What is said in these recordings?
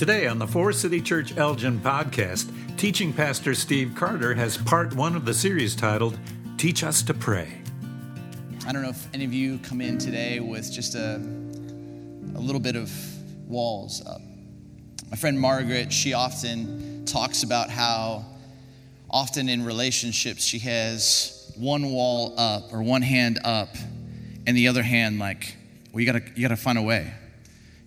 Today on the Four City Church Elgin podcast, teaching pastor Steve Carter has part one of the series titled Teach Us to Pray. I don't know if any of you come in today with just a, a little bit of walls up. My friend Margaret, she often talks about how often in relationships she has one wall up or one hand up and the other hand like, well, you gotta, you gotta find a way.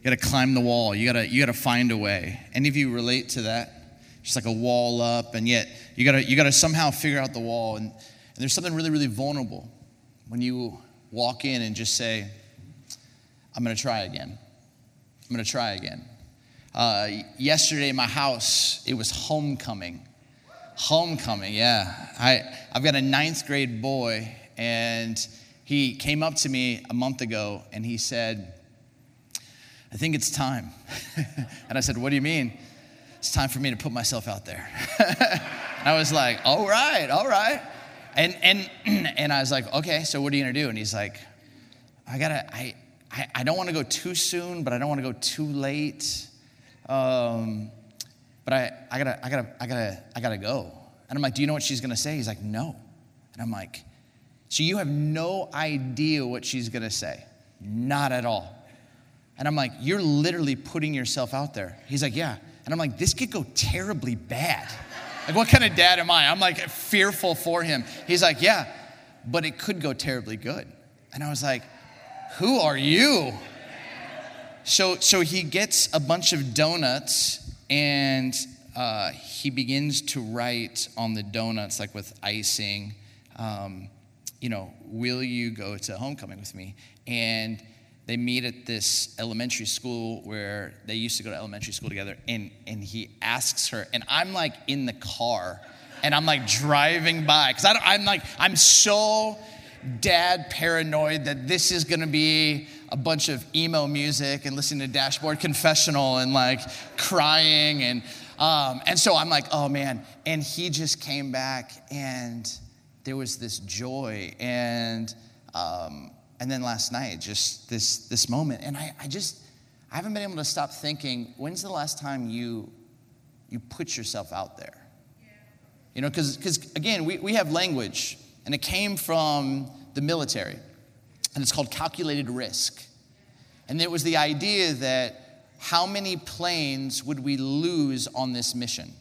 You gotta climb the wall. You gotta, you gotta find a way. Any of you relate to that? Just like a wall up, and yet you gotta, you gotta somehow figure out the wall. And, and there's something really, really vulnerable when you walk in and just say, I'm gonna try again. I'm gonna try again. Uh, yesterday my house, it was homecoming. Homecoming, yeah. I, I've got a ninth grade boy, and he came up to me a month ago and he said, I think it's time. and I said, What do you mean? It's time for me to put myself out there. I was like, All right, all right. And, and, and I was like, Okay, so what are you gonna do? And he's like, I gotta, I, I, I don't wanna go too soon, but I don't wanna go too late. Um, but I, I gotta, I gotta, I gotta, I gotta go. And I'm like, Do you know what she's gonna say? He's like, No. And I'm like, So you have no idea what she's gonna say? Not at all. And I'm like, You're literally putting yourself out there. He's like, Yeah. And I'm like, This could go terribly bad. Like, what kind of dad am I? I'm like fearful for him. He's like, Yeah, but it could go terribly good. And I was like, Who are you? So, so he gets a bunch of donuts and uh, he begins to write on the donuts, like with icing, um, you know, will you go to homecoming with me? And they meet at this elementary school where they used to go to elementary school together and, and he asks her and i'm like in the car and i'm like driving by because i'm like i'm so dad paranoid that this is going to be a bunch of emo music and listening to dashboard confessional and like crying and um, and so i'm like oh man. And he just came back and there was this joy and um, and then last night, just this, this moment. And I, I just, I haven't been able to stop thinking, when's the last time you, you put yourself out there? You know, because cause again, we, we have language, and it came from the military, and it's called calculated risk. And it was the idea that how many planes would we lose on this mission?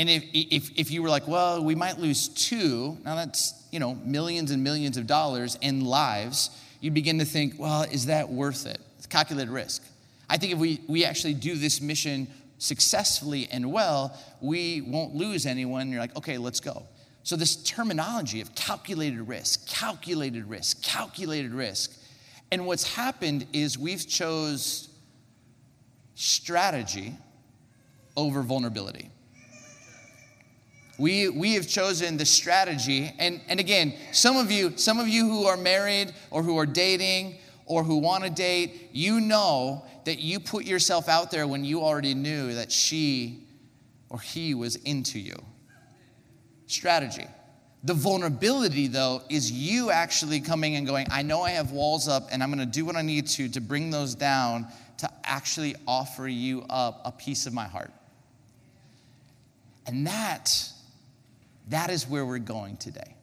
And if, if, if you were like, well, we might lose two, now that's, you know, millions and millions of dollars in lives, you begin to think, well, is that worth it? It's calculated risk. I think if we, we actually do this mission successfully and well, we won't lose anyone. You're like, okay, let's go. So, this terminology of calculated risk, calculated risk, calculated risk. And what's happened is we've chose strategy over vulnerability we, we have chosen the strategy and, and again some of you some of you who are married or who are dating or who want to date you know that you put yourself out there when you already knew that she or he was into you. Strategy. The vulnerability though is you actually coming and going i know i have walls up and i'm going to do what i need to to bring those down to actually offer you up a piece of my heart. And that that is where we're going today.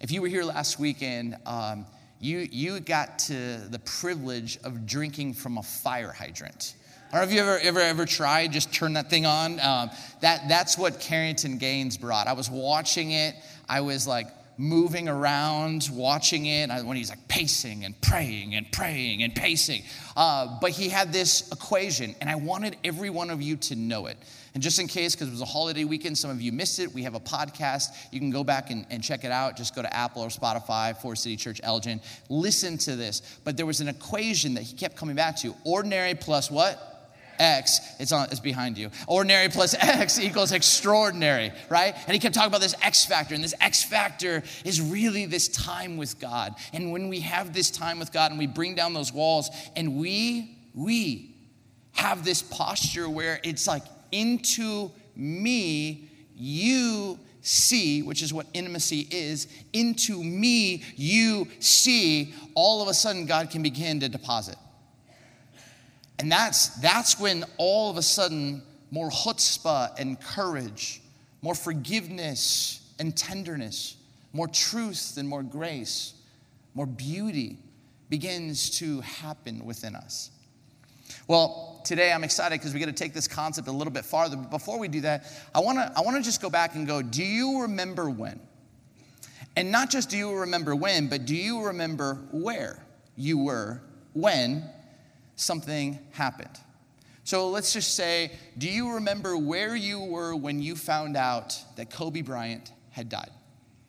If you were here last weekend, um, you, you got to the privilege of drinking from a fire hydrant. I don't know if you ever, ever, ever tried, just turn that thing on. Um, that, that's what Carrington Gaines brought. I was watching it. I was like moving around, watching it. When he's like pacing and praying and praying and pacing. Uh, but he had this equation, and I wanted every one of you to know it. And just in case, because it was a holiday weekend, some of you missed it, we have a podcast. You can go back and, and check it out. Just go to Apple or Spotify, Four City Church Elgin. Listen to this. But there was an equation that he kept coming back to ordinary plus what? X, it's on it's behind you. Ordinary plus X equals extraordinary, right? And he kept talking about this X factor, and this X factor is really this time with God. And when we have this time with God and we bring down those walls and we, we have this posture where it's like into me you see, which is what intimacy is, into me you see, all of a sudden God can begin to deposit. And that's, that's when all of a sudden more chutzpah and courage, more forgiveness and tenderness, more truth and more grace, more beauty begins to happen within us. Well, today I'm excited because we get to take this concept a little bit farther. But before we do that, I want to I want to just go back and go, do you remember when? And not just do you remember when, but do you remember where you were when something happened? So let's just say, do you remember where you were when you found out that Kobe Bryant had died?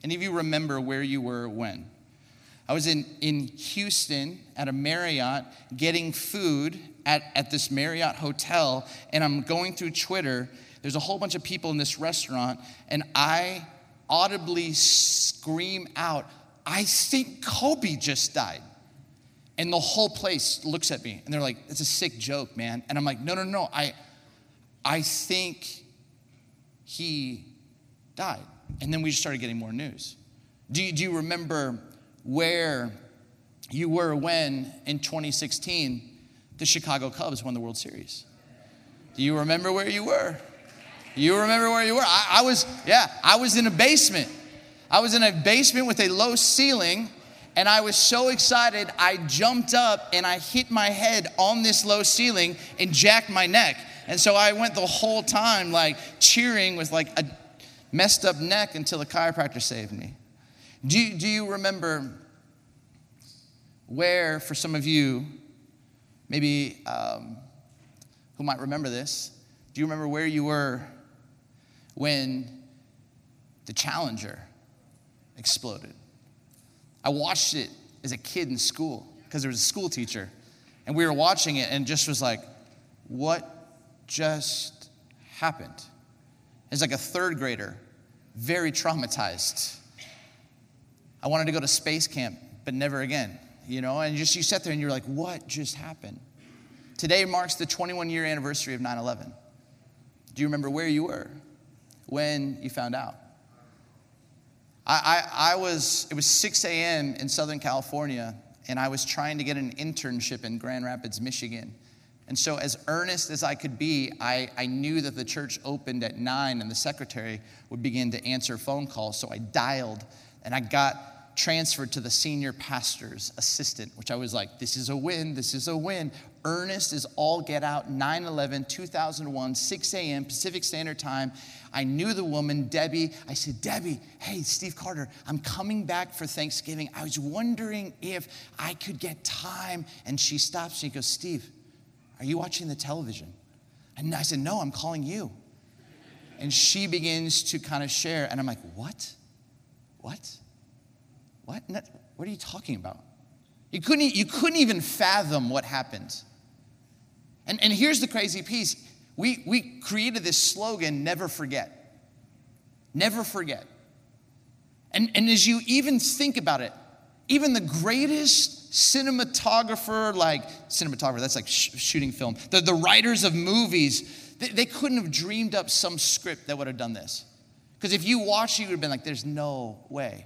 Any of you remember where you were when? I was in, in Houston at a Marriott getting food at, at this Marriott hotel, and I'm going through Twitter. There's a whole bunch of people in this restaurant, and I audibly scream out, I think Kobe just died. And the whole place looks at me and they're like, it's a sick joke, man. And I'm like, no, no, no, I, I think he died. And then we just started getting more news. Do you, do you remember where you were when in 2016 the Chicago Cubs won the World Series? Do you remember where you were? You remember where you were? I, I, was, yeah, I was in a basement. I was in a basement with a low ceiling, and I was so excited, I jumped up and I hit my head on this low ceiling and jacked my neck. And so I went the whole time like cheering with like a messed up neck until a chiropractor saved me. Do, do you remember where, for some of you, maybe um, who might remember this, do you remember where you were when the Challenger exploded. I watched it as a kid in school because there was a school teacher, and we were watching it and just was like, what just happened? As like a third grader, very traumatized. I wanted to go to space camp, but never again, you know? And just you sat there and you're like, what just happened? Today marks the 21 year anniversary of 9 11. Do you remember where you were? when you found out? I, I, I was, it was 6 a.m. in Southern California, and I was trying to get an internship in Grand Rapids, Michigan. And so, as earnest as I could be, I, I knew that the church opened at 9 and the secretary would begin to answer phone calls. So I dialed and I got transferred to the senior pastor's assistant, which I was like, this is a win, this is a win. Earnest is all get out, 9 11, 2001, 6 a.m., Pacific Standard Time. I knew the woman, Debbie. I said, Debbie, hey, Steve Carter, I'm coming back for Thanksgiving. I was wondering if I could get time. And she stops. She goes, Steve, are you watching the television? And I said, No, I'm calling you. And she begins to kind of share. And I'm like, What? What? What? What are you talking about? You couldn't, you couldn't even fathom what happened. And, and here's the crazy piece we, we created this slogan never forget. Never forget. And, and as you even think about it, even the greatest cinematographer, like cinematographer, that's like sh- shooting film, the, the writers of movies, they, they couldn't have dreamed up some script that would have done this. Because if you watch it, you would have been like, there's no way.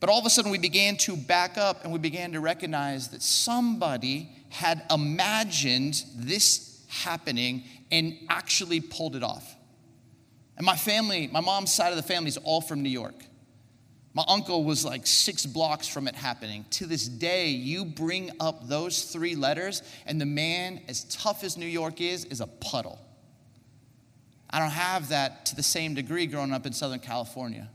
But all of a sudden, we began to back up and we began to recognize that somebody had imagined this happening and actually pulled it off. And my family, my mom's side of the family is all from New York. My uncle was like six blocks from it happening. To this day, you bring up those three letters, and the man, as tough as New York is, is a puddle. I don't have that to the same degree growing up in Southern California.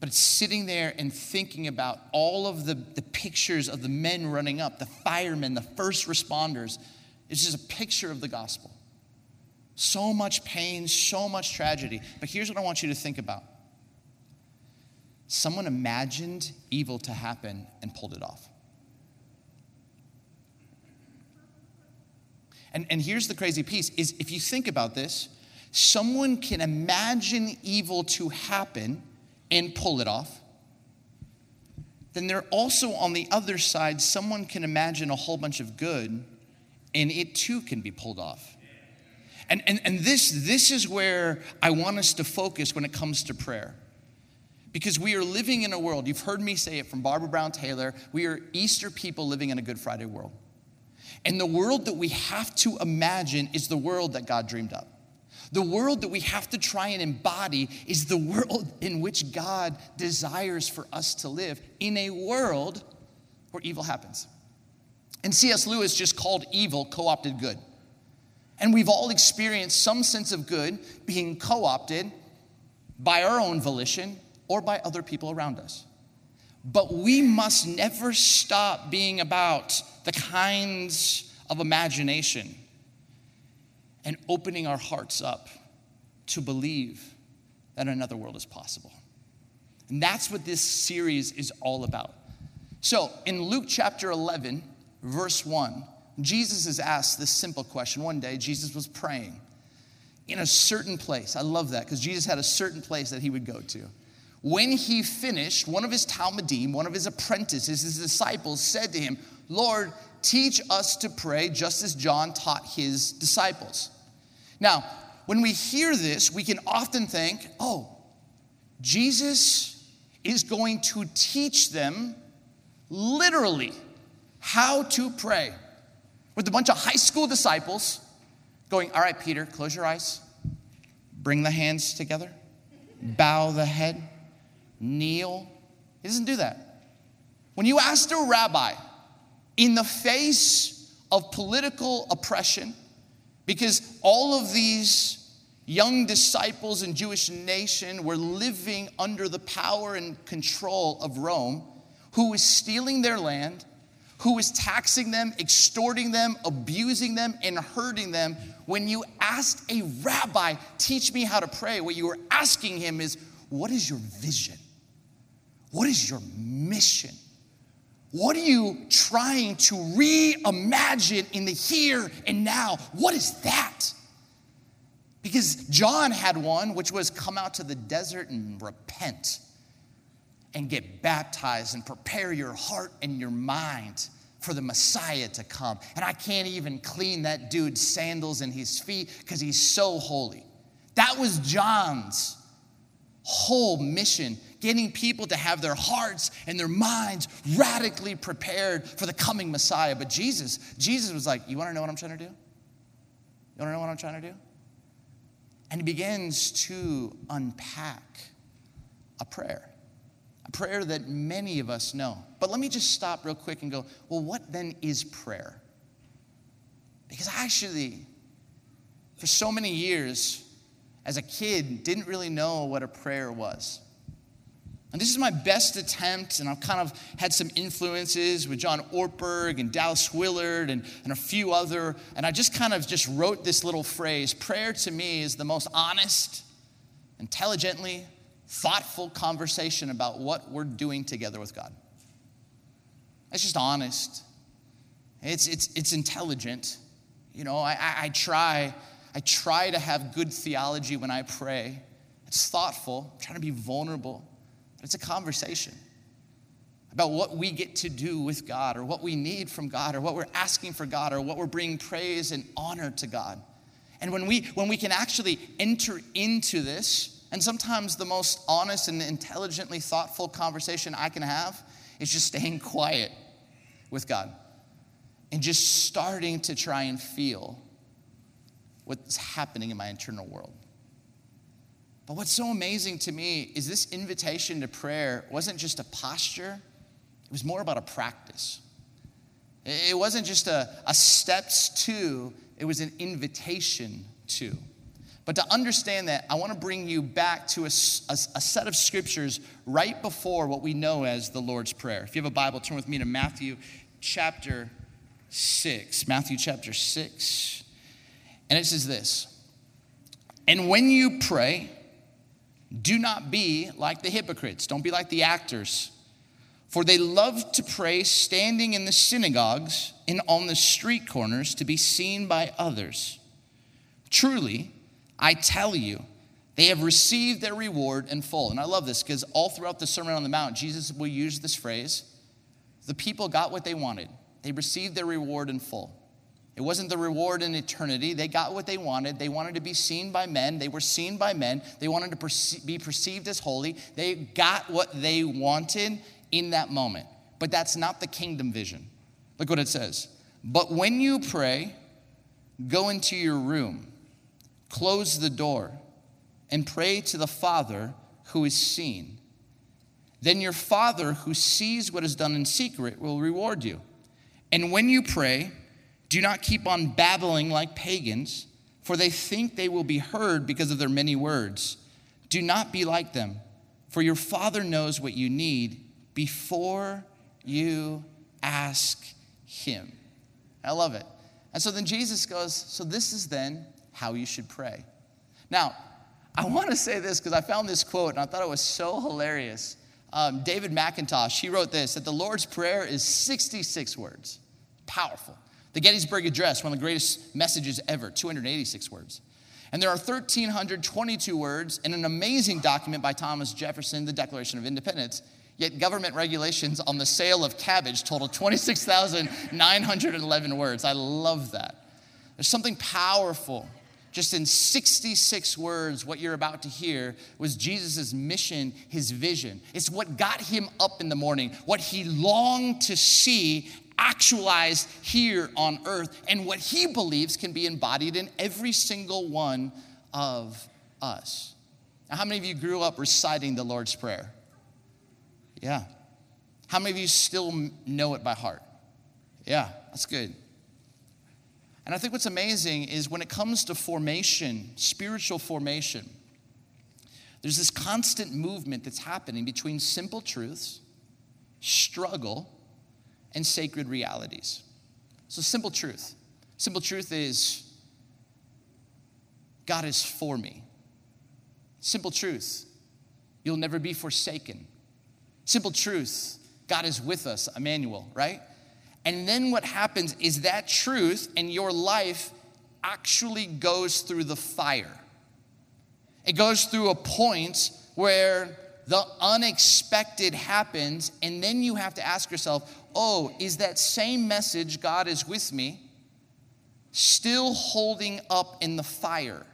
But it's sitting there and thinking about all of the, the pictures of the men running up, the firemen, the first responders. It's just a picture of the gospel. So much pain, so much tragedy. But here's what I want you to think about someone imagined evil to happen and pulled it off. And, and here's the crazy piece is if you think about this, someone can imagine evil to happen and pull it off, then there also on the other side, someone can imagine a whole bunch of good and it too can be pulled off. And, and, and this, this is where I want us to focus when it comes to prayer. Because we are living in a world, you've heard me say it from Barbara Brown Taylor, we are Easter people living in a Good Friday world. And the world that we have to imagine is the world that God dreamed up. The world that we have to try and embody is the world in which God desires for us to live, in a world where evil happens. And C.S. Lewis just called evil co opted good. And we've all experienced some sense of good being co opted by our own volition or by other people around us. But we must never stop being about the kinds of imagination and opening our hearts up to believe that another world is possible. And that's what this series is all about. So, in Luke chapter 11, verse 1, Jesus is asked this simple question. One day, Jesus was praying in a certain place. I love that because Jesus had a certain place that he would go to. When he finished, one of his Talmidim, one of his apprentices, his disciples, said to him, Lord, teach us to pray just as John taught his disciples. Now, when we hear this, we can often think, oh, Jesus is going to teach them literally how to pray. With a bunch of high school disciples going, all right, Peter, close your eyes, bring the hands together, bow the head, kneel. He doesn't do that. When you asked a rabbi in the face of political oppression, because all of these young disciples and Jewish nation were living under the power and control of Rome, who was stealing their land, who was taxing them, extorting them, abusing them, and hurting them. When you asked a rabbi, teach me how to pray, what you were asking him is, what is your vision? What is your mission? What are you trying to reimagine in the here and now? What is that? Because John had one, which was come out to the desert and repent and get baptized and prepare your heart and your mind for the Messiah to come. And I can't even clean that dude's sandals and his feet because he's so holy. That was John's whole mission getting people to have their hearts and their minds radically prepared for the coming Messiah. But Jesus, Jesus was like, You want to know what I'm trying to do? You want to know what I'm trying to do? And he begins to unpack a prayer, a prayer that many of us know. But let me just stop real quick and go, Well, what then is prayer? Because actually, for so many years, as a kid, didn't really know what a prayer was. And this is my best attempt, and I've kind of had some influences with John Ortberg and Dallas Willard and, and a few other, and I just kind of just wrote this little phrase. Prayer to me is the most honest, intelligently, thoughtful conversation about what we're doing together with God. It's just honest. It's, it's, it's intelligent. You know, I, I, I try, I try to have good theology when I pray. It's thoughtful, I'm trying to be vulnerable. It's a conversation about what we get to do with God or what we need from God or what we're asking for God or what we're bringing praise and honor to God. And when we when we can actually enter into this, and sometimes the most honest and intelligently thoughtful conversation I can have is just staying quiet with God and just starting to try and feel what's happening in my internal world. But what's so amazing to me is this invitation to prayer wasn't just a posture, it was more about a practice. It wasn't just a, a steps to, it was an invitation to. But to understand that, I want to bring you back to a, a, a, set of scriptures right before what we know as the Lord's Prayer. If you have a Bible, turn with me to Matthew chapter 6. Matthew chapter 6. And it says this And when you pray, do not be like the hypocrites. Don't be like the actors. For they love to pray standing in the synagogues and on the street corners to be seen by others. Truly, I tell you, they have received their reward in full. And I love this because all throughout the Sermon on the Mount, Jesus will use this phrase the people got what they wanted, they received their reward in full. It wasn't the reward in eternity. They got what they wanted. They wanted to be seen by men. They were seen by men. They wanted to perce- be perceived as holy. They got what they wanted in that moment. But that's not the kingdom vision. Look what it says But when you pray, go into your room, close the door, and pray to the Father who is seen. Then your Father who sees what is done in secret will reward you. And when you pray, do not keep on babbling like pagans, for they think they will be heard because of their many words. Do not be like them, for your Father knows what you need before you ask Him. I love it. And so then Jesus goes, So this is then how you should pray. Now, I want to say this because I found this quote and I thought it was so hilarious. Um, David McIntosh, he wrote this that the Lord's Prayer is 66 words. Powerful. The Gettysburg Address, one of the greatest messages ever, 286 words. And there are 1,322 words in an amazing document by Thomas Jefferson, the Declaration of Independence. Yet government regulations on the sale of cabbage total 26,911 words. I love that. There's something powerful just in 66 words, what you're about to hear was Jesus' mission, his vision. It's what got him up in the morning, what he longed to see actualized here on earth and what he believes can be embodied in every single one of us. Now, how many of you grew up reciting the Lord's Prayer? Yeah. How many of you still know it by heart? Yeah, that's good. And I think what's amazing is when it comes to formation, spiritual formation, there's this constant movement that's happening between simple truths, struggle, and sacred realities. So, simple truth. Simple truth is God is for me. Simple truth, you'll never be forsaken. Simple truth, God is with us, Emmanuel, right? And then what happens is that truth and your life actually goes through the fire. It goes through a point where the unexpected happens, and then you have to ask yourself, oh, is that same message, God is with me, still holding up in the fire?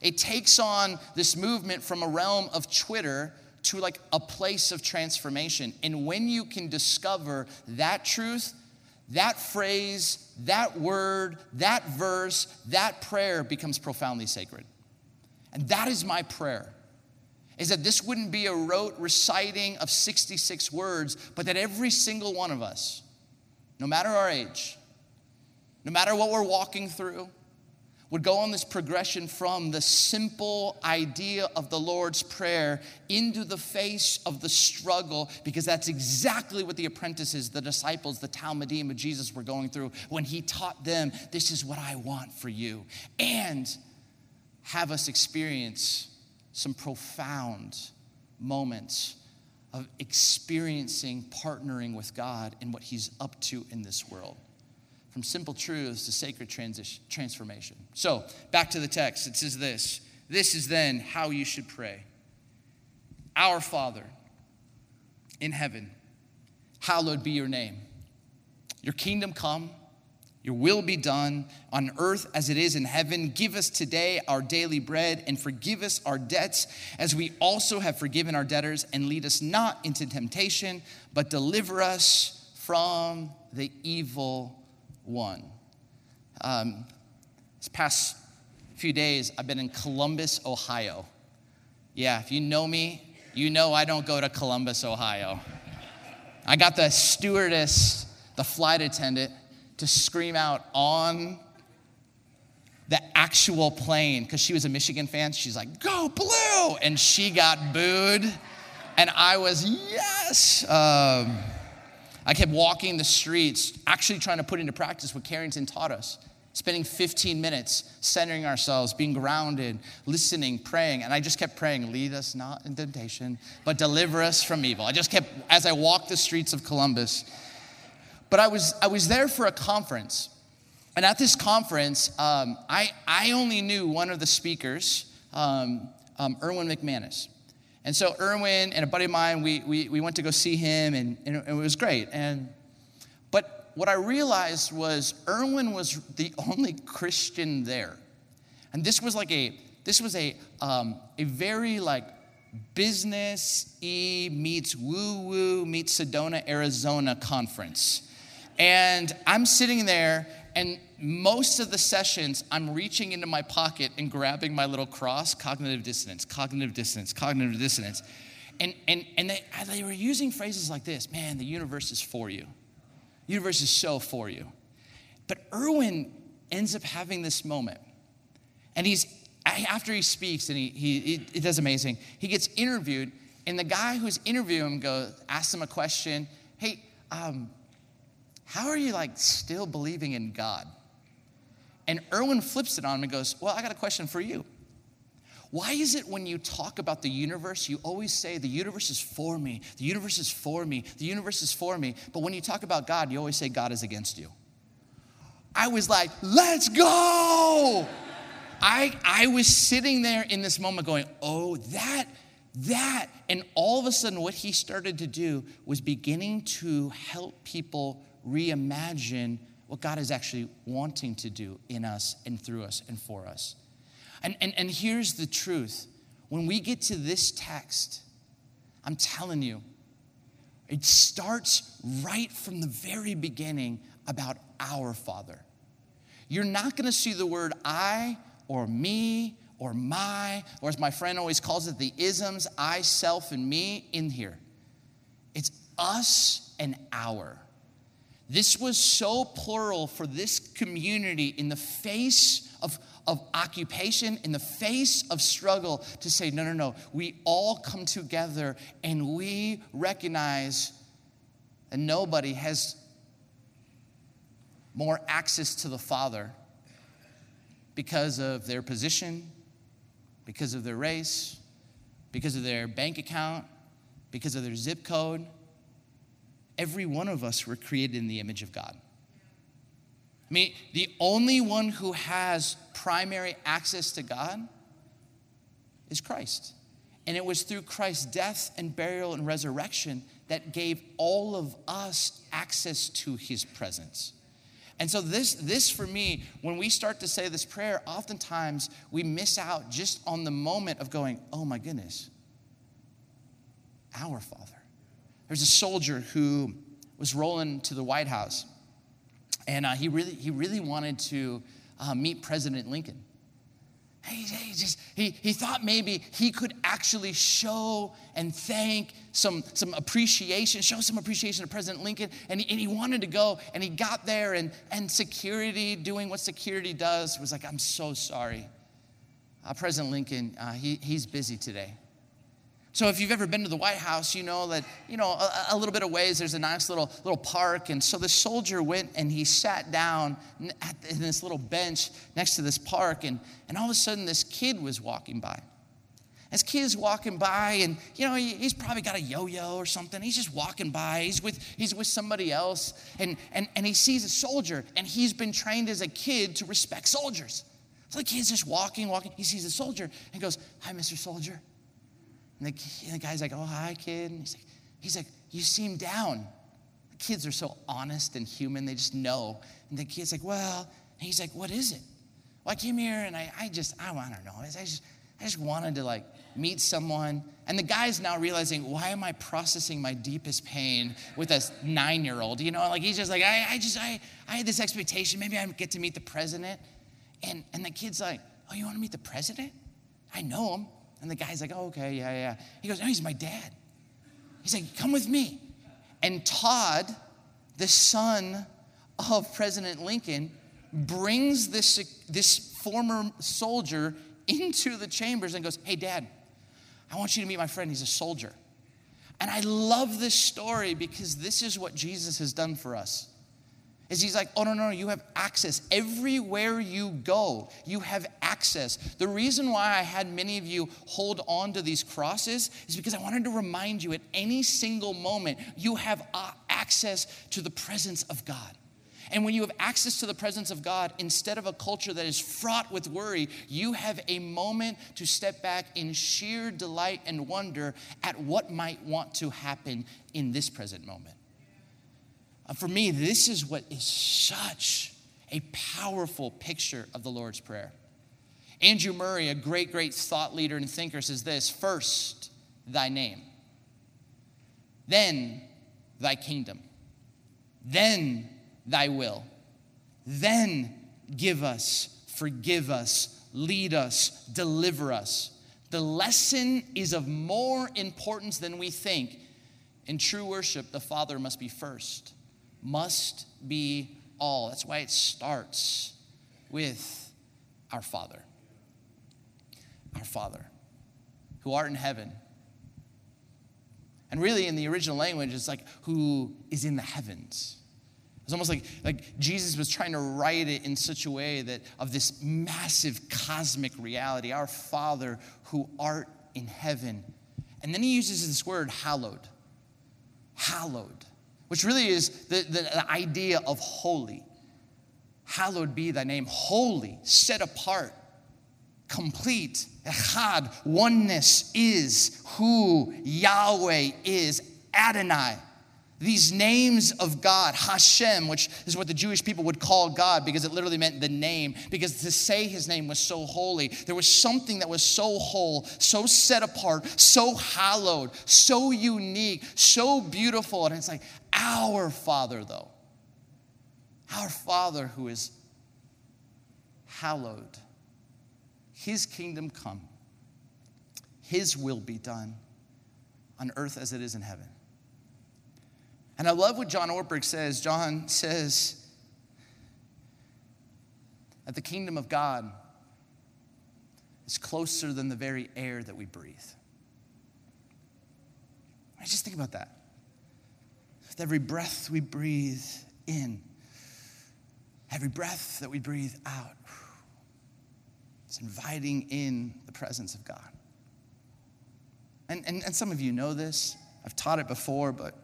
It takes on this movement from a realm of Twitter to like a place of transformation. And when you can discover that truth, that phrase, that word, that verse, that prayer becomes profoundly sacred. And that is my prayer is that this wouldn't be a rote reciting of 66 words, but that every single one of us, no matter our age, no matter what we're walking through, would go on this progression from the simple idea of the Lord's Prayer into the face of the struggle, because that's exactly what the apprentices, the disciples, the Talmidim of Jesus were going through when he taught them, This is what I want for you. And have us experience some profound moments of experiencing partnering with God in what he's up to in this world from simple truths to sacred transition, transformation. So, back to the text. It says this This is then how you should pray Our Father in heaven, hallowed be your name. Your kingdom come. Your will be done on earth as it is in heaven. Give us today our daily bread and forgive us our debts as we also have forgiven our debtors. And lead us not into temptation, but deliver us from the evil one. Um, this past few days, I've been in Columbus, Ohio. Yeah, if you know me, you know I don't go to Columbus, Ohio. I got the stewardess, the flight attendant, to scream out on the actual plane because she was a Michigan fan. She's like, Go blue! And she got booed. And I was, Yes! Um, I kept walking the streets, actually trying to put into practice what Carrington taught us. Spending 15 minutes centering ourselves, being grounded, listening, praying. And I just kept praying, lead us not in temptation, but deliver us from evil. I just kept, as I walked the streets of Columbus. But I was, I was there for a conference. And at this conference, um, I, I only knew one of the speakers, um, um, Erwin McManus. And so Erwin and a buddy of mine, we, we, we went to go see him, and, and it was great. And, but what I realized was Erwin was the only Christian there. And this was like a, this was a, um, a very like business e meets woo woo meets Sedona, Arizona conference. And I'm sitting there, and most of the sessions, I'm reaching into my pocket and grabbing my little cross cognitive dissonance, cognitive dissonance, cognitive dissonance. And, and, and they, they were using phrases like this man, the universe is for you. The universe is so for you. But Erwin ends up having this moment. And he's, after he speaks and he, he, he does amazing, he gets interviewed. And the guy who's interviewing him goes, asks him a question Hey, um, how are you like still believing in God? And Erwin flips it on him and goes, Well, I got a question for you. Why is it when you talk about the universe, you always say, The universe is for me, the universe is for me, the universe is for me, but when you talk about God, you always say God is against you? I was like, Let's go! I, I was sitting there in this moment going, Oh, that, that. And all of a sudden, what he started to do was beginning to help people reimagine what God is actually wanting to do in us and through us and for us. And, and, and here's the truth when we get to this text, I'm telling you, it starts right from the very beginning about our Father. You're not going to see the word I or me or my, or as my friend always calls it, the isms, I, self, and me in here. It's us and our. This was so plural for this community in the face of, of occupation, in the face of struggle, to say, no, no, no, we all come together and we recognize that nobody has more access to the Father because of their position, because of their race, because of their bank account, because of their zip code every one of us were created in the image of God. I mean, the only one who has primary access to God is Christ. And it was through Christ's death and burial and resurrection that gave all of us access to his presence. And so, this, this for me, when we start to say this prayer, oftentimes we miss out just on the moment of going, oh my goodness, our Father. There's a soldier who was rolling to the White House, and uh, he, really, he really wanted to uh, meet President Lincoln. He, he, just, he, he thought maybe he could actually show and thank some, some appreciation, show some appreciation to President Lincoln. And he, and he wanted to go, and he got there, and, and security, doing what security does, was like, I'm so sorry. Uh, President Lincoln, uh, he, he's busy today. So if you've ever been to the White House, you know that, you know, a, a, little bit of ways there's a nice little little park. And so the soldier went and he sat down at, in this little bench next to this park. And, and all of a sudden this kid was walking by. This kid's walking by and, you know, he, he's probably got a yo-yo or something. He's just walking by. He's with, he's with somebody else. And, and, and he sees a soldier and he's been trained as a kid to respect soldiers. So the kid's just walking, walking. He sees a soldier and goes, hi, Mr. Soldier. And the, and the guy's like, oh, hi, kid. And he's like, he's like, you seem down. The kids are so honest and human, they just know. And the kid's like, well, and he's like, what is it? Well, I came here and I, I just, I, I don't know. I just, I just wanted to like meet someone. And the guy's now realizing, why am I processing my deepest pain with a nine year old? You know, like he's just like, I, I just, I, I had this expectation. Maybe I get to meet the president. And, and the kid's like, oh, you want to meet the president? I know him. And the guy's like, oh, okay, yeah, yeah. He goes, no, he's my dad. He's like, come with me. And Tad, the son of President Lincoln, brings this, this former soldier into the chambers and goes, hey, dad, I want you to meet my friend. He's a soldier. And I love this story because this is what Jesus has done for us is he's like, oh, no, no, no, you have access. Everywhere you go, you have access. The reason why I had many of you hold on to these crosses is because I wanted to remind you at any single moment, you have uh, access to the presence of God. And when you have access to the presence of God, instead of a culture that is fraught with worry, you have a moment to step back in sheer delight and wonder at what might want to happen in this present moment. For me, this is what is such a powerful picture of the Lord's Prayer. Andrew Murray, a great, great thought leader and thinker, says this first, thy name, then thy kingdom, then thy will. Then give us, forgive us, lead us, deliver us. The lesson is of more importance than we think. In true worship, the Father must be first, must be all. That's why it starts with our Father. Our Father, who art in heaven. And really, in the original language, it's like, who is in the heavens. It's almost like, like Jesus was trying to write it in such a way that of this massive cosmic reality, our Father who art in heaven. And then he uses this word, hallowed. Hallowed, which really is the, the, the idea of holy. Hallowed be thy name, holy, set apart, complete. Echad, oneness is who Yahweh is, Adonai these names of God, Hashem, which is what the Jewish people would call God because it literally meant the name, because to say his name was so holy. There was something that was so whole, so set apart, so hallowed, so unique, so beautiful. And it's like, our Father, though, our Father who is hallowed, his kingdom come, his will be done on earth as it is in heaven. And I love what John Ortberg says. John says that the kingdom of God is closer than the very air that we breathe. I just think about that. With every breath we breathe in, every breath that we breathe out, it's inviting in the presence of God. And, and, and some of you know this. I've taught it before, but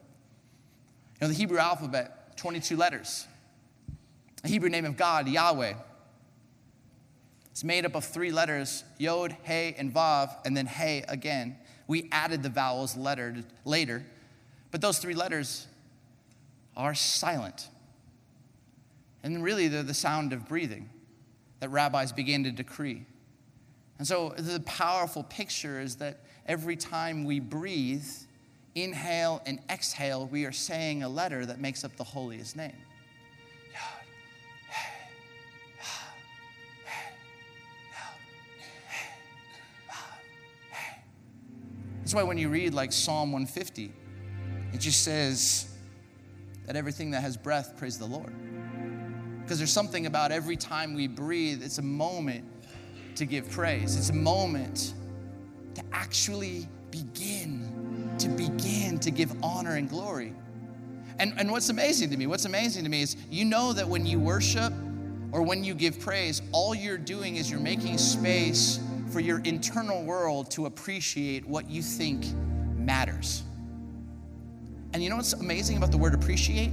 you know, the Hebrew alphabet, 22 letters. The Hebrew name of God, Yahweh. It's made up of three letters, Yod, He, and Vav, and then He again. We added the vowels lettered later, but those three letters are silent. And really, they're the sound of breathing that rabbis began to decree. And so, the powerful picture is that every time we breathe, inhale and exhale, we are saying a letter that makes up the holiest name. That's why when you read like Psalm 150, it just says that everything that has breath, praise the Lord. Because there's something about every time we breathe, it's a moment to give praise. It's a moment to actually begin to begin to give honor and glory. And, and what's amazing to me, what's amazing to me is you know that when you worship or when you give praise, all you're doing is you're making space for your internal world to appreciate what you think matters. And you know what's amazing about the word appreciate?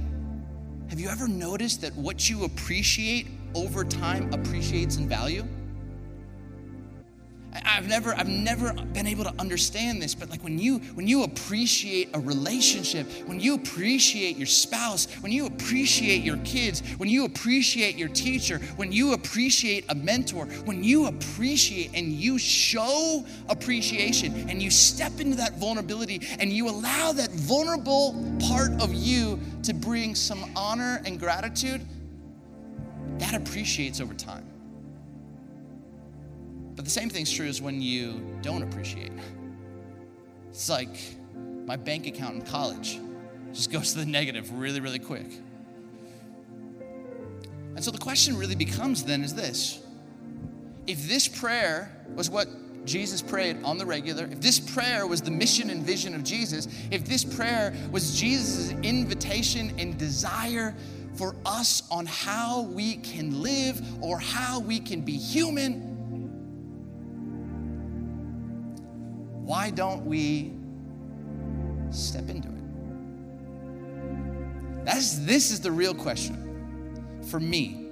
Have you ever noticed that what you appreciate over time appreciates in value? I've never, I've never been able to understand this, but like when you when you appreciate a relationship, when you appreciate your spouse, when you appreciate your kids, when you appreciate your teacher, when you appreciate a mentor, when you appreciate and you show appreciation and you step into that vulnerability and you allow that vulnerable part of you to bring some honor and gratitude, that appreciates over time. But the same thing's true as when you don't appreciate. It's like my bank account in college just goes to the negative really, really quick. And so the question really becomes then is this if this prayer was what Jesus prayed on the regular, if this prayer was the mission and vision of Jesus, if this prayer was Jesus' invitation and desire for us on how we can live or how we can be human, Why don't we step into it? That's, this is the real question for me.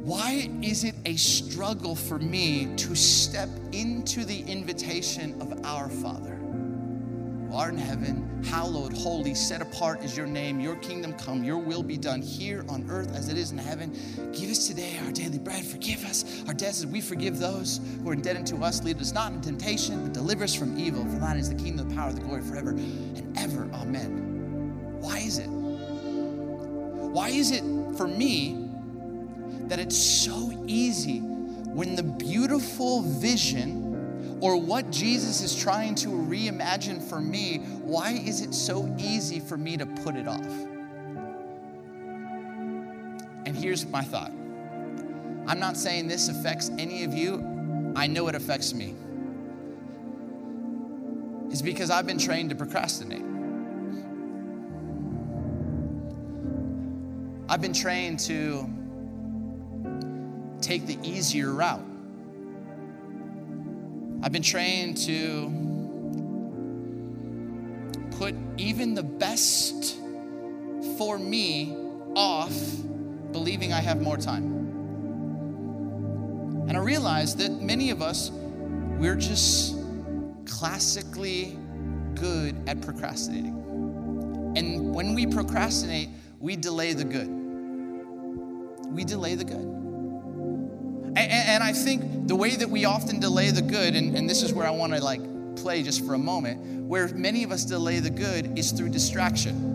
Why is it a struggle for me to step into the invitation of our Father? Art in heaven, hallowed, holy, set apart is your name. Your kingdom come, your will be done here on earth as it is in heaven. Give us today our daily bread. Forgive us our debts as we forgive those who are indebted to us. Lead us not into temptation, but deliver us from evil. For thine is the kingdom, the power, the glory forever and ever. Amen. Why is it? Why is it for me that it's so easy when the beautiful vision or what Jesus is trying to reimagine for me, why is it so easy for me to put it off? And here's my thought I'm not saying this affects any of you, I know it affects me. It's because I've been trained to procrastinate. I've been trained to take the easier route. I've been trained to put even the best for me off, believing I have more time. And I realize that many of us, we're just classically good at procrastinating. And when we procrastinate, we delay the good. We delay the good. And, I think the way that we often delay the good, and, and this is where I want to like play just for a moment, where many of us delay the good is through distraction.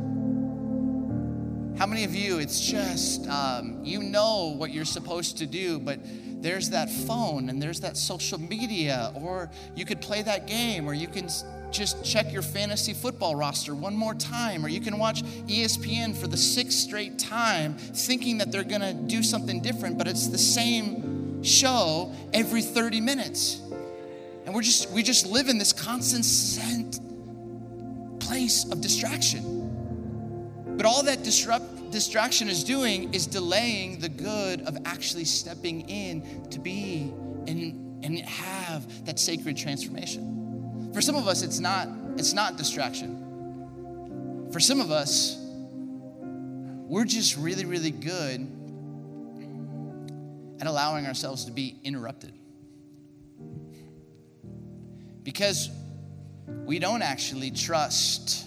How many of you, it's just, um, you know what you're supposed to do, but there's that phone and there's that social media, or you could play that game, or you can just check your fantasy football roster one more time, or you can watch ESPN for the sixth straight time, thinking that they're gonna do something different, but it's the same show every 30 minutes. And we're just, we just live in this constant place of distraction. But all that disrupt, distraction is doing is delaying the good of actually stepping in to be and, and have that sacred transformation. For some of us, it's not, it's not distraction. For some of us, we're just really, really good at allowing ourselves to be interrupted. Because we don't actually trust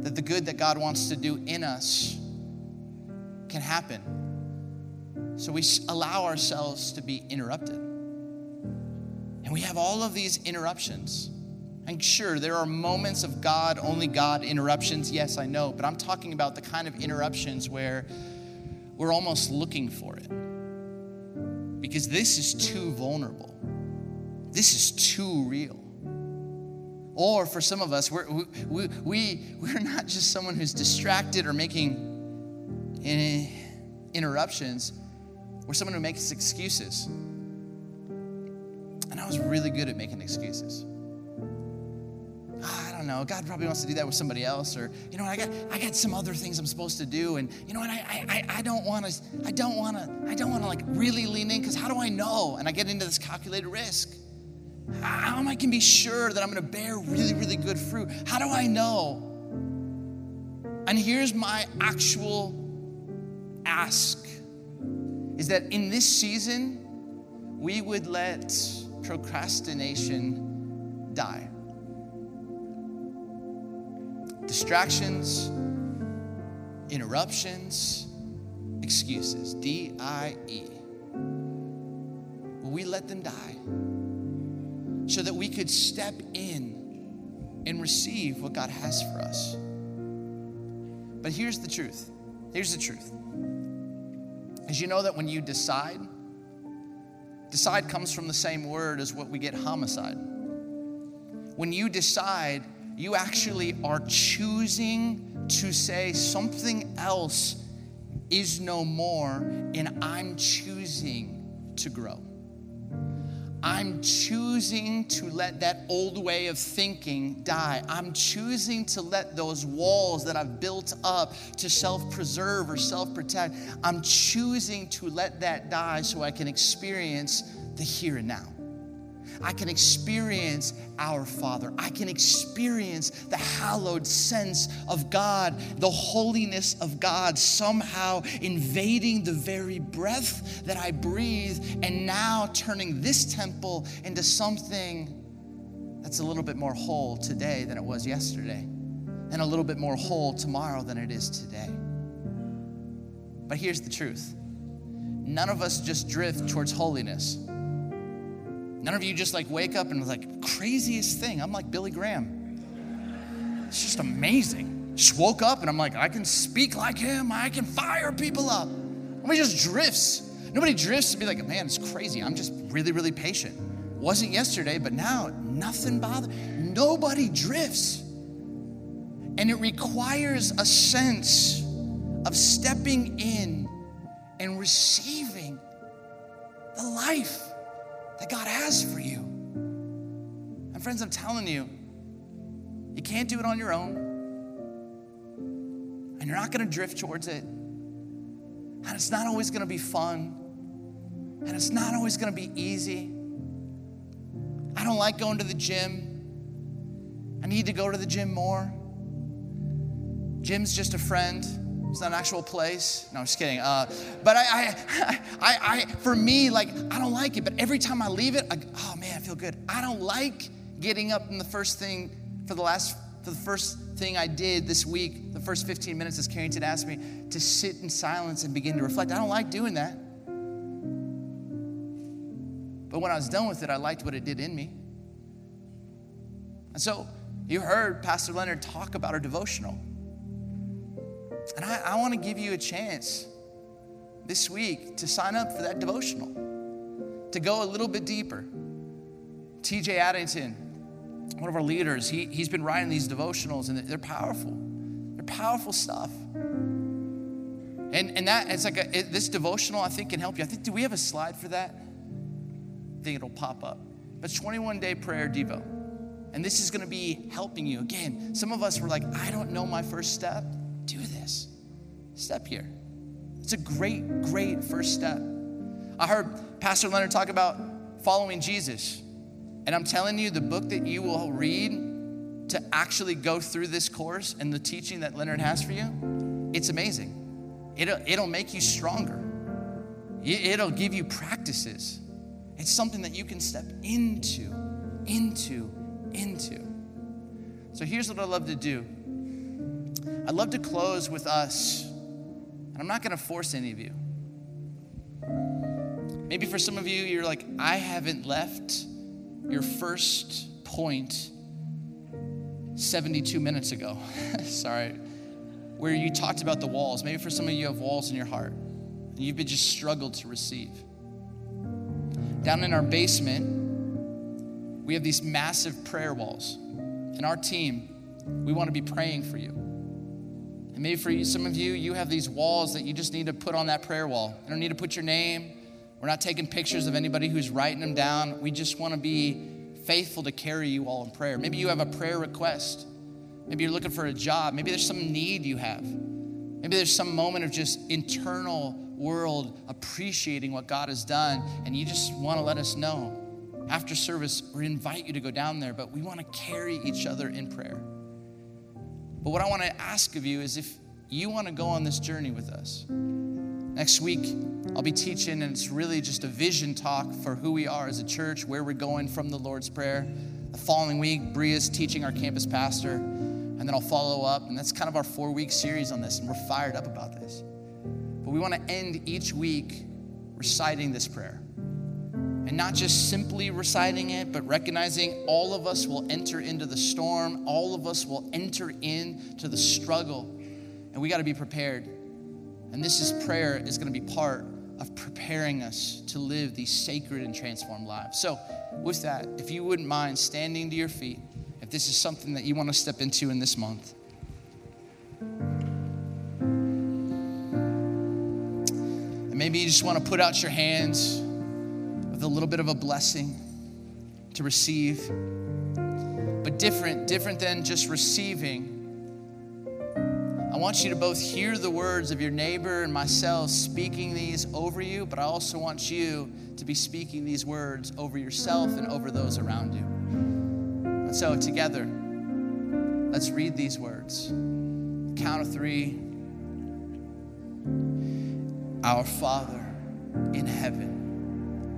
that the good that God wants to do in us can happen. So we allow ourselves to be interrupted. And we have all of these interruptions. And sure, there are moments of God, only God interruptions. Yes, I know. But I'm talking about the kind of interruptions where we're almost looking for it. Because this is too vulnerable, this is too real. Or for some of us, we're, we, we, we're not just someone who's distracted or making any interruptions, we're someone who makes excuses. And I was really good at making excuses. Don't know. God probably wants to do that with somebody else, or you know, I got I got some other things I'm supposed to do, and you know what? I I, I don't want to I don't want to I don't want to like really lean in because how do I know? And I get into this calculated risk. How am I can be sure that I'm going to bear really, really good fruit? How do I know? And here's my actual ask is that in this season, we would let procrastination die. Distractions, interruptions, excuses. D I E. We let them die? so that we could step in and receive what God has for us. But here's the truth. Here's the truth. As you know that when you decide, decide comes from the same word as what we get homicide. When you decide, you actually are choosing to say something else is no more, and I'm choosing to grow. I'm choosing to let that old way of thinking die. I'm choosing to let those walls that I've built up to self preserve or self protect, I'm choosing to let that die so I can experience the here and now. I can experience our Father. I can experience the hallowed sense of God, the holiness of God somehow invading the very breath that I breathe, and now turning this temple into something that's a little bit more whole today than it was yesterday, and a little bit more whole tomorrow than it is today. But here's the truth none of us just drift towards holiness. None of you just like wake up and was like, craziest thing. I'm like Billy Graham. It's just amazing. Just woke up and I'm like, I can speak like him. I can fire people up. Nobody just drifts. Nobody drifts to be like, man, it's crazy. I'm just really, really patient. Wasn't yesterday, but now nothing bothers. Nobody drifts. And it requires a sense of stepping in and receiving the life that God has for you. And friends, I'm telling you, you can't do it on your own. And you're not going to drift towards it. And it's not always going to be fun. And it's not always going to be easy. I don't like going to the gym. I need to go to the gym more. Jim's just a friend. It's not an actual place. No, I'm just kidding. Uh, but I, I, I, I, for me, like, I don't like it. But every time I leave it, I, oh man, I feel good. I don't like getting up in the first thing for the last, for the first thing I did this week, the first 15 minutes, as Carrington asked me, to sit in silence and begin to reflect. I don't like doing that. But when I was done with it, I liked what it did in me. And so you heard Pastor Leonard talk about our devotional. And I, I want to give you a chance this week to sign up for that devotional, to go a little bit deeper. TJ Addington, one of our leaders, he, he's been writing these devotionals and they're powerful. They're powerful stuff. And, and that, it's like a, it, this devotional, I think, can help you. I think, do we have a slide for that? I think it'll pop up. But 21 day prayer Devo. And this is going to be helping you. Again, some of us were like, I don't know my first step do this. Step here. It's a great, great first step. I heard Pastor Leonard talk about following Jesus. And I'm telling you, the book that you will read to actually go through this course and the teaching that Leonard has for you, it's amazing. It'll, it'll make you stronger, it'll give you practices. It's something that you can step into, into, into. So here's what I love to do I'd love to close with us, and I'm not going to force any of you. Maybe for some of you, you're like, I haven't left your first point 72 minutes ago. Sorry. Where you talked about the walls. Maybe for some of you, you have walls in your heart, and you've been just struggled to receive. Down in our basement, we have these massive prayer walls. And our team, we want to be praying for you. And maybe for you, some of you, you have these walls that you just need to put on that prayer wall. You don't need to put your name. We're not taking pictures of anybody who's writing them down. We just want to be faithful to carry you all in prayer. Maybe you have a prayer request. Maybe you're looking for a job. Maybe there's some need you have. Maybe there's some moment of just internal world appreciating what God has done, and you just want to let us know. After service, we invite you to go down there, but we want to carry each other in prayer. But what I want to ask of you is if you want to go on this journey with us. Next week, I'll be teaching, and it's really just a vision talk for who we are as a church, where we're going from the Lord's Prayer. The following week, Bria's teaching our campus pastor, and then I'll follow up. And that's kind of our four week series on this, and we're fired up about this. But we want to end each week reciting this prayer. And not just simply reciting it, but recognizing all of us will enter into the storm, all of us will enter into the struggle, and we got to be prepared. And this is prayer is going to be part of preparing us to live these sacred and transformed lives. So, with that, if you wouldn't mind standing to your feet, if this is something that you want to step into in this month. And maybe you just want to put out your hands with a little bit of a blessing to receive, but different, different than just receiving. I want you to both hear the words of your neighbor and myself speaking these over you, but I also want you to be speaking these words over yourself and over those around you. And so, together, let's read these words. Count of three. Our Father in heaven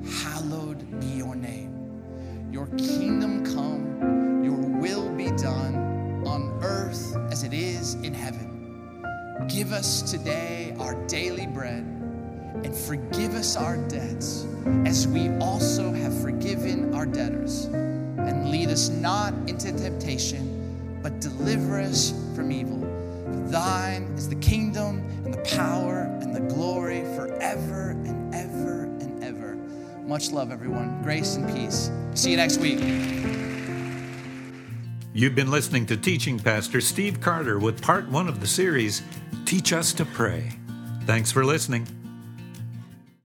hallowed be your name. Your kingdom come, your will be done on earth as it is in heaven. Give us today our daily bread and forgive us our debts as we also have forgiven our debtors. And lead us not into temptation, but deliver us from evil. For Thine is the kingdom and the power and the glory forever and. Much love, everyone. Grace and peace. See you next week. You've been listening to Teaching Pastor Steve Carter with part one of the series, Teach Us to Pray. Thanks for listening.